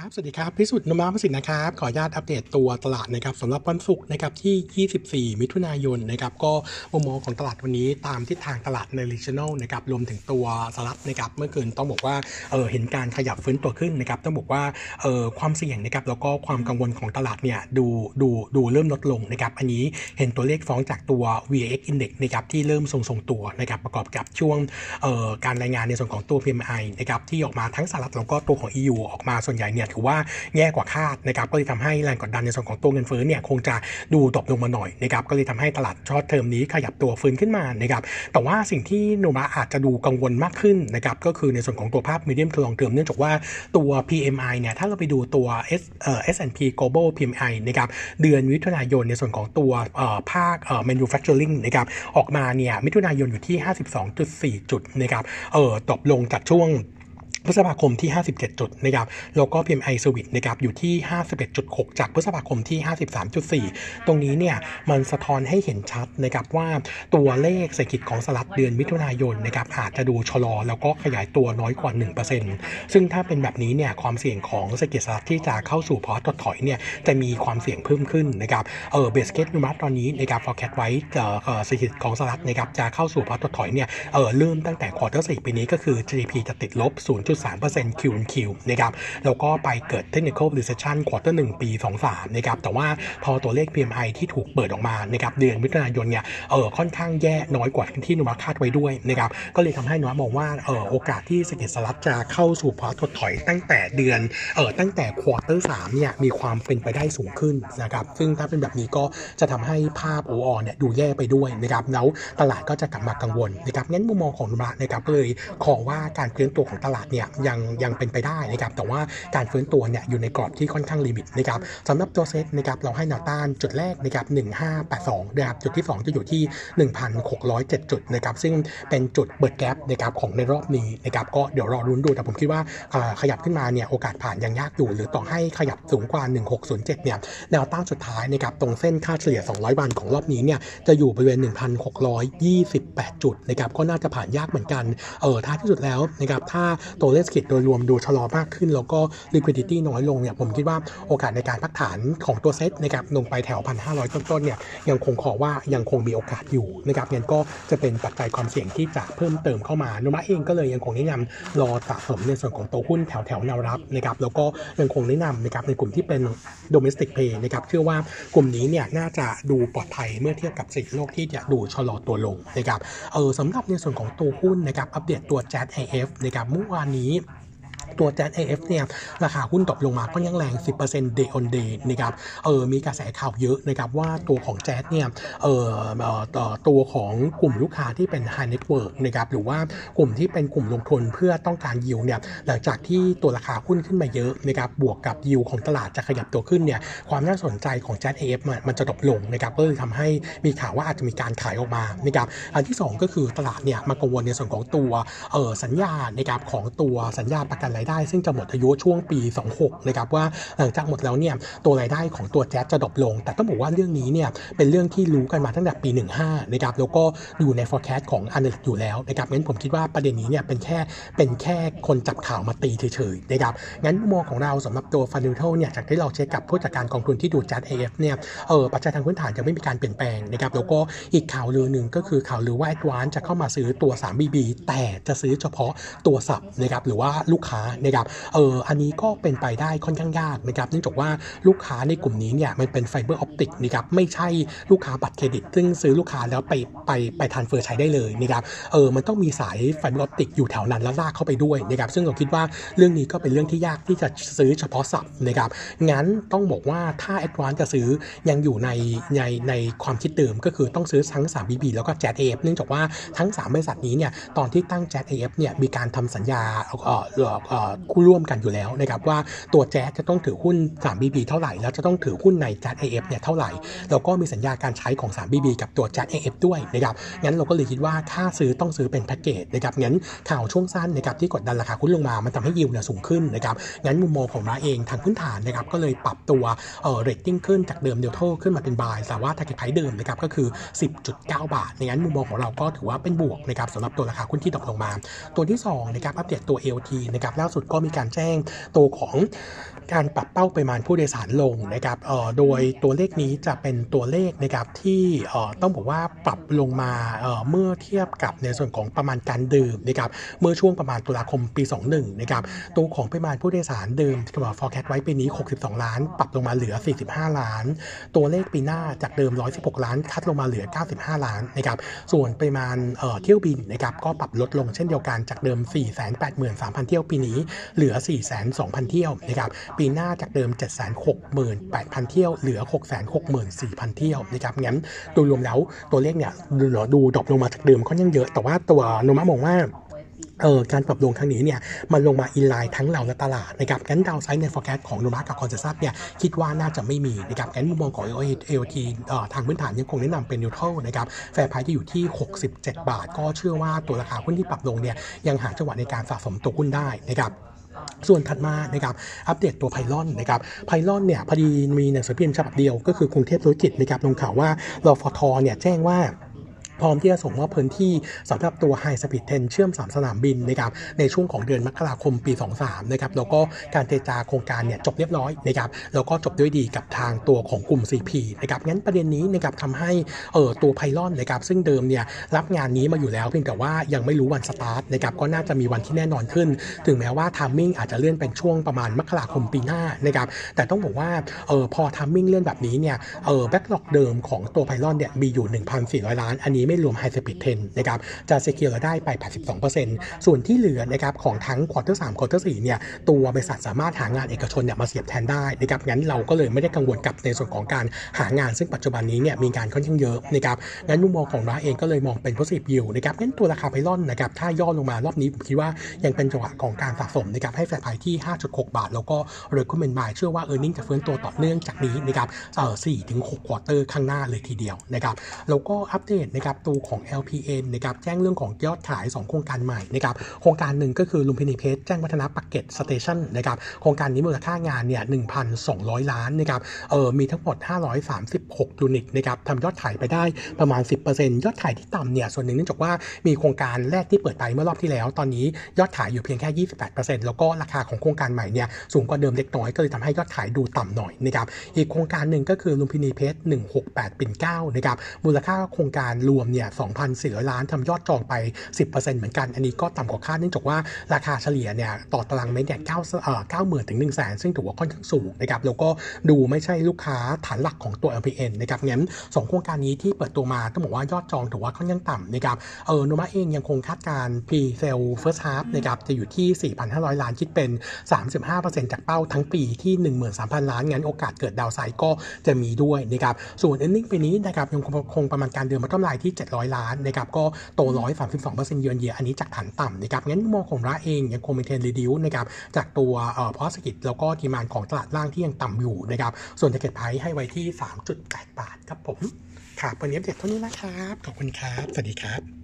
ครับ สวัสดีครับ พิสุทธิ์นมรประสิทธิ์นะครับ ขออนุญาตอัปเดตตัวตลาดนะครับสำหรับวันศุกร์นะครับที่ 24 มิถุนายนนะครับก็มุมมองของตลาดวันนี้ตามทิศทางตลาดใน regional นะครับรวมถึงตัวสลับนะครับเมื่อคืนต้องบอกว่าเออเห็นการขยับฟื้นตัวขึ้นนะครับต้องบอกว่าเออความเสี่ยงนะครับแล้วก็ความกังวลของตลาดเนี่ยดูดูดูเริ่มลดลงนะครับอันนี้เห็นตัวเลขฟ้องจากตัว VX Index นะครับที่เริ่มทรงๆตัวนะครับประกอบกับช่วงเออการรายงานในส่วนของตัว PMI นะครับที่ออกมาทั้งสหรัฐแล้วก็ตัวของ EU ออกมาส่วนใหญ่เนี่ยถือว่าแย่กว่าคาดนะครับก็เลยทำให้แรงกดดันในส่วนของตัวเงินเฟ้อเนี่ยคงจะดูตกลงมาหน่อยนะครับก็เลยทำให้ตลาด short term นี้ขยับตัวฟื้นขึ้นมานะครับแต่ว่าสิ่งที่โนมูระอาจจะดูกังวลมากขึ้นนะครับก็คือในส่วนของตัวภาพ medium to long term เนื่องจากว่าตัว PMI เนี่ยถ้าเราไปดูตัว S เอ่อ S&P Global PMI นะครับเดือนมิถุนายนในส่วนของตัวเอ่อภาคเอ่อ manufacturing นะครับออกมาเนี่ยมิถุนายนอยู่ที่ 52.4 จุดนะครับเอ่อตกลงจากช่วง พฤษภาคมที่ 57 จุดนะครับแล้วก็ PMI s w i t นะครับอยู่ที่ 51.6 จากพฤษภาคมที่ 53.4 ตรงนี้เนี่ยมันสะท้อนให้เห็นชัดนะครับว่าตัวเลขเศรษฐกิจของสหรัฐเดือนมิถุนายนนะครับอาจจะดูชะลอแล้วก็ขยายตัวน้อยกว่า 1%ซึ่งถ้าเป็นแบบนี้เนี่ยความเสี่ยงของเศรษฐกิจสหรัฐที่จะเข้าสู่พอร์ตถดถอยเนี่ยจะมีความเสี่ยงเพิ่มขึ้นนะครับเออเบสเกตมาร์สตอนนี้นะครับ forecast ไว้เศรษฐกิจของสหรัฐนะครับจะเข้าสู่ภาวะถดถอยเนี่ยเออเริ่มตั้งแต่ quarter สี่ปีนี้ก็คือ GDP จะติดลบ0 3.3% QoQ นะครับแล้วก็ไปเกิด Technical Recession quarter 1ปี 23นะครับแต่ว่าพอตัวเลข PMI ที่ถูกเปิดออกมานะครับเดือนมิถุนายนเนี่ยเออค่อนข้างแย่น้อยกว่าที่โนมูระคาดไว้ด้วยนะครับก็เลยทำให้โนมูระมองว่าเออโอกาสที่เศรษฐกิจสหรัฐจะเข้าสู่ภาวะถดถอยตั้งแต่เดือนเออตั้งแต่ Quarter สามเนี่ยมีความเป็นไปได้สูงขึ้นนะครับซึ่งถ้าเป็นแบบนี้ก็จะทำให้ภาพโอออนเนี่ยดูแย่ไปด้วยนะครับแล้วตลาดก็จะกลับมากังวลนะครับงั้นมุมมองของนุวันะครับเลยขอว่าการเคลื่อนตัวของตลาดเนี่ยยังยังเป็นไปได้นะครับแต่ว่าการฟื้นตัวเนี่ยอยู่ในกรอบที่ค่อนข้างลิมิตนะครับสำหรับตัวเซตนะครับเราให้แนวต้านจุดแรกนะครับ1582นะครับจุดที่ 2 จะอยู่ที่ 1,607 จุดนะครับซึ่งเป็นจุดเปิดแกลบนะครับของในรอบนี้นะครับก็เดี๋ยวรอรุ้นดูแต่ผมคิดว่าอ่าขยับขึ้นมาเนี่ยโอกาสผ่านยังยากอยู่ หรือต่อให้ขยับสูงกว่า 1607เนี่ยแนวต้านสุดท้ายนะครับตรงเส้นค่าเฉลี่ย 200 วันของรอบนี้เนี่ยจะอยู่บริเวณ 1,628 จุดนะครับก็น่าจะผ่านยากเหมือนกันเออท้ายที่สุดแล้วนะครับถ้าตัวเลขเศรษฐกิจโดยรวมดูชะลอมากขึ้น แล้วก็ liquidity น้อยลงเนี่ยผมคิดว่าโอกาสในการพักฐานของตัวเซ็ตนะครับลงไปแถว 1,500 ต้นๆเนี่ยยังคงขอว่ายังคงมีโอกาสอยู่นะครับงั้นก็จะเป็นปัจจัยความเสี่ยงที่จะเพิ่มเติมเข้ามานุมะเองก็เลยยังคงแนะนำรอสะสมในส่วนของตัวหุ้นแถวแถวแนวรับนะครับแล้วก็ยังคงแนะนำนะครับในกลุ่มที่เป็น domestic play นะครับเชื่อว่ากลุ่มนี้เนี่ยน่าจะดูปลอดภัยเมื่อเทียบกับสิ่งโลกที่จะดูชะลอตัวลงนะครับเออสำหรับในส่วนของตัวหุ้นนะครับอัปเดตตัว JAT AF นะครับเมื่อวานนี้ ตัว j a t AF เนี่ยราคาหุ้นตกลงมาก็ยังแรง 10% day on day นะครับเออมีกระแสข่าวเยอะนะครับว่าตัวของ j a t เนี่ยเออต่อตัวของกลุ่มลูกค้าที่เป็น high network นะครับหรือว่ากลุ่มที่เป็นกลุ่มลงทุนเพื่อต้องการยิวเนี่ยหลังจากที่ตัวราคาหุ้นขึ้นมาเยอะนะครับบวกกับยิวของตลาดจะขยับตัวขึ้นเนี่ยความน่าสนใจของ j a t AF มันมันจะตกลงนะครับก็เลยทำให้มีข่าวว่าอาจจะมีการขายออกมานะครับอันที่สองก็คือตลาดเนี่ยมากังวลในส่วนของตัวเออสัญญานะครับของตัวสัญญาประกันรายได้ซึ่งจะหมดอายุช่วงปี 26 นะครับว่าหลังจากหมดแล้วเนี่ยตัวรายได้ของตัวแจ๊สจะดรอปลง แต่ต้องบอกว่าเรื่องนี้เนี่ยเป็นเรื่องที่รู้กันมาตั้งแต่ปี 15 นะครับแล้วก็อยู่ใน forecast ของ analyst อยู่แล้วนะครับงั้นผมคิดว่าประเด็นนี้เนี่ยเป็นแค่เป็นแค่คนจับข่าวมาตีเฉยๆนะครับงั้นมุมมองของเราสำหรับตัว fundamental เนี่ยจากที่เราเช็คกับผู้จัดการกองทุนที่ดู JAT AF เนี่ยเออปัจจัยทางพื้นฐานยังไม่มีการเปลี่ยนแปลงนะครับแล้วก็อีกข่าวลือหนึ่งก็คือข่าวลือว่า Advance จะเข้ามาซื้อตัว 3BB แต่จะซื้อเฉพาะตัวสับนะครับหรือว่าลูกค้านะครับเอออันนี้ก็เป็นไปได้ค่อนข้างยากนะครับเนื่องจากว่าลูกค้าในกลุ่มนี้เนี่ยมันเป็น fiber optic นะครับไม่ใช่ลูกค้าบัตรเครดิต ซึ่งซื้อลูกค้าแล้วไปไปไป transfer ใช้ได้เลยนะครับเออมันต้องมีสาย fiber optic อยู่แถวนั้นแล้วลากเข้าไปด้วยนะครับซึ่งเราคิดว่าเรื่องนี้ก็เป็นเรื่องที่ยากที่จะซื้อเฉพาะ sub นะครับงั้นต้องบอกว่าถ้า Advance จะซื้อยังอยู่ในในในความคิดเดิมก็คือต้องซื้อทั้ง 3BB แล้วก็ JASIF เนื่องจากว่าทั้ง 3 บริษัทนี้เนี่ยตอนที่ตั้ง JASIF เนี่ยมีการทำสัญญาเออเอ่อเอ่อคู่ร่วมกันอยู่แล้วนะครับว่าตัว JAT จะต้องถือหุ้น 3BB เท่าไหร่ แล้วจะต้องถือหุ้นใน JASIF เนี่ยเท่าไหร่ แล้วก็มีสัญญาการใช้ของ 3BB กับตัว JASIF ด้วยนะครับงั้นเราก็เลยคิดว่าถ้าซื้อต้องซื้อเป็นแพ็กเกจนะครับงั้นข่าวช่วงสั้นนะครับที่กดดันราคาหุ้นลงมา มันทำให้ยิวเนี่ยสูงขึ้นนะครับงั้นมุมมองของเราเองทางพื้นฐานนะครับก็เลยปรับตัวเออเรตติ้งขึ้นจากเดิมเดลโทขึ้นมาเป็น buy แต่ว่า target price เดิมนะครับก็คือ 10.9 บาทงั้นมุมมองของเราก็ถือว่าเป็นบวกนะครับสำหรับตัวราคาหุ้นที่ตกลงมา ตัวที่2นะครับอัปเดตตัว LT นะครับล่าสุดก็มีการแจ้งตัวของ การปรับเป้าปริมาณผู้โดยสารลงนะครับโดยตัวเลขนี้จะเป็นตัวเลขนะครับที่ต้องบอกว่าปรับลงมาเมื่อเทียบกับในส่วนของประมาณการดื่มนะครับเมื่อช่วงประมาณตุลาคมปี 21นะครับตัวของปริมาณผู้โดยสารเดิมที่กำหนด forecast ไว้ปีนี้ 62 ล้าน ปรับลงมาเหลือ 45 ล้าน ตัวเลขปีหน้าจากเดิม 116 ล้าน คัดลงมาเหลือ 95 ล้านนะครับส่วนปริมาณเอ่อเที่ยวบินนะครับก็ปรับลดลงเช่นเดียวกันจากเดิม 483,000 เที่ยวปีนี้เหลือ 402,000 เที่ยวนะครับปีหน้าจากเดิม 768,000 เที่ยวเหลือ 664,000 เที่ยวนะครับงั้นโดยรวมแล้วตัวเลขเนี่ยดูดู drop ลงมาจากเดิมค่อนข้างเยอะแต่ว่าตัวโนมูระมองว่าเออการปรับลงครั้งนี้เนี่ยมันลงมา in line ทั้งเราและตลาดนะครับงั้น downside ใน forecast ของโนมูระกับ consensus เนี่ยคิดว่าน่าจะไม่มีนะครับงั้นมุมมองของ AOT เอ่อทางพื้นฐานยังคงแนะนำเป็น neutral นะครับ fair price ที่อยู่ที่ 67 บาท ก็เชื่อว่าตัวราคาหุ้นที่ปรับลงเนี่ยยังหาจังหวะในการสะสมตัวหุ้นได้นะครับ ส่วนถัดมานะครับอัปเดตตัวไพลอนนะครับไพลอนเนี่ยพอดีมีหนังสือพิมพ์ฉบับเดียวก็คือกรุงเทพธุรกิจนะครับลงข่าวว่ารฟทเนี่ยแจ้งว่า พร้อมที่จะส่งมอบพื้นที่สำหรับตัว High Speed 10 เชื่อม 3 สนามบินนะครับในช่วงของเดือนมกราคมปี 23นะครับแล้วก็การเจรจาโครงการเนี่ยจบเรียบร้อยนะครับแล้วก็จบด้วยดีกับทางตัวของกลุ่ม CP นะครับงั้นประเด็นนี้นะครับทำให้เอ่อตัวไพลอนนะครับซึ่งเดิมเนี่ยรับงานนี้มาอยู่แล้วเพียงแต่ว่ายังไม่รู้วันสตาร์ทนะครับก็น่าจะมีวันที่แน่นอนขึ้น ถึงแม้ว่า timing อาจจะเลื่อนเป็นช่วงประมาณมกราคมปีหน้านะครับแต่ต้องบอกว่าเออพอ timing เลื่อนแบบนี้เนี่ยเออ backlog เดิมของตัวไพลอนเนี่ยมีอยู่ 1,400 ล้าน อันนี้ไม่รวม High Speed 10นะครับจะเซ c ิ r ได้ไป 82%ส่วนที่เหลือนะครับของทั้ง quarter 3 quarter 4เนี่ยตัวบริษัทสามารถหางานเอกชนเนี่ยมาเสียบแทนได้นะครับงั้นเราก็เลยไม่ได้กังวลกับในส่วนของการหางานซึ่งปัจจุบันนี้เนี่ยมีงานค่อนข้างเยอะนะครับงั้นมุมมองของเราเองก็เลยมองเป็น positive view นะครับงั้นตัวราคาไพลอนนะครับถ้าย่อลงมารอบนี้ผมคิดว่ายังเป็นจังหวะของการสะสมนะครับให้ fair price ที่ 5.6 บาท แล้วก็ recommend buy เชื่อว่า earning จะฟื้นตัวต่อเนื่องจากนี้นะครับเอ่อ4ถึง6 quarter ข้างหน้าเลยทีเดียวนะครับแล้วก็อัปเดตนะครับตัวของ LPN นะครับแจ้งเรื่องของยอดขาย 2 โครงการใหม่นะครับโครงการหนึ่งก็คือลุมพินีเพลสแจ้งวัฒนะปากเกร็ดสเตชันนะครับโครงการนี้มูลค่างานเนี่ย1,200 ล้านนะครับเออมีทั้งหมด 536 unit นะครับทำยอดขายไปได้ประมาณ 10%ยอดขายที่ต่ำเนี่ยส่วนหนึ่งเนื่องจากว่ามีโครงการแรกที่เปิดไปเมื่อรอบที่แล้ว ตอนนี้ยอดขายอยู่เพียงแค่ 28%แล้วก็ราคาของโครงการใหม่เนี่ยสูงกว่าเดิมเล็กน้อยก็เลยทำให้ยอดขายดูต่ำหน่อยนะครับอีกโครงการหนึ่งก็คือลุมพินีเพชร168 ปิ่นเก้านะครับมูลค่าโครงการรวมเนี่ย2,400 ล้านทำยอดจองไป 10%เหมือนกัน อันนี้ก็ต่ำกว่าคาดเนื่องจากว่าราคาเฉลี่ยเนี่ยต่อตารางเมตรเนี่ย9เอ่อ90,000ถึง1 0 0 0 0 0ซึ่งถือว่าค่อนข้างสูงนะครับแล้วก็ดูไม่ใช่ลูกค้าฐานหลักของตัว LPN นะครับงั้นสองโครงการนี้ที่เปิดตัวมาต้องบอกว่ายอดจองถือว่าค่อนข้างต่ำนะครับเออโนมาเองยังคงคาดการ pre sale first half นะครับจะอยู่ที่ 4,500 ล้านคิดเป็น 35%จากเป้าทั้งปีที่ 13,000 ล้านงั้นโอกาสเกิด downside ก็จะมีด้วยนะครับส่วน earning ปีนี้นะครับยังคงประมาณการเดือนมาต้นลายที่700 ล้านนะครับก็โต 132%เยือนเยียอันนี้จากฐานต่ำนะครับงั้นมองของเราเองยังคงเป็น trend reduce นะครับจากตัวเอ่อเศรษฐกิจแล้วก็ demand ของตลาดล่างที่ยังต่ำอยู่นะครับส่วน t เก็ตไพให้ไว้ที่ 3.8 บาทครับผมครับวันนี้อัปเดเท่านี้นะครับ ขอบคุณครับ สวัสดีครับ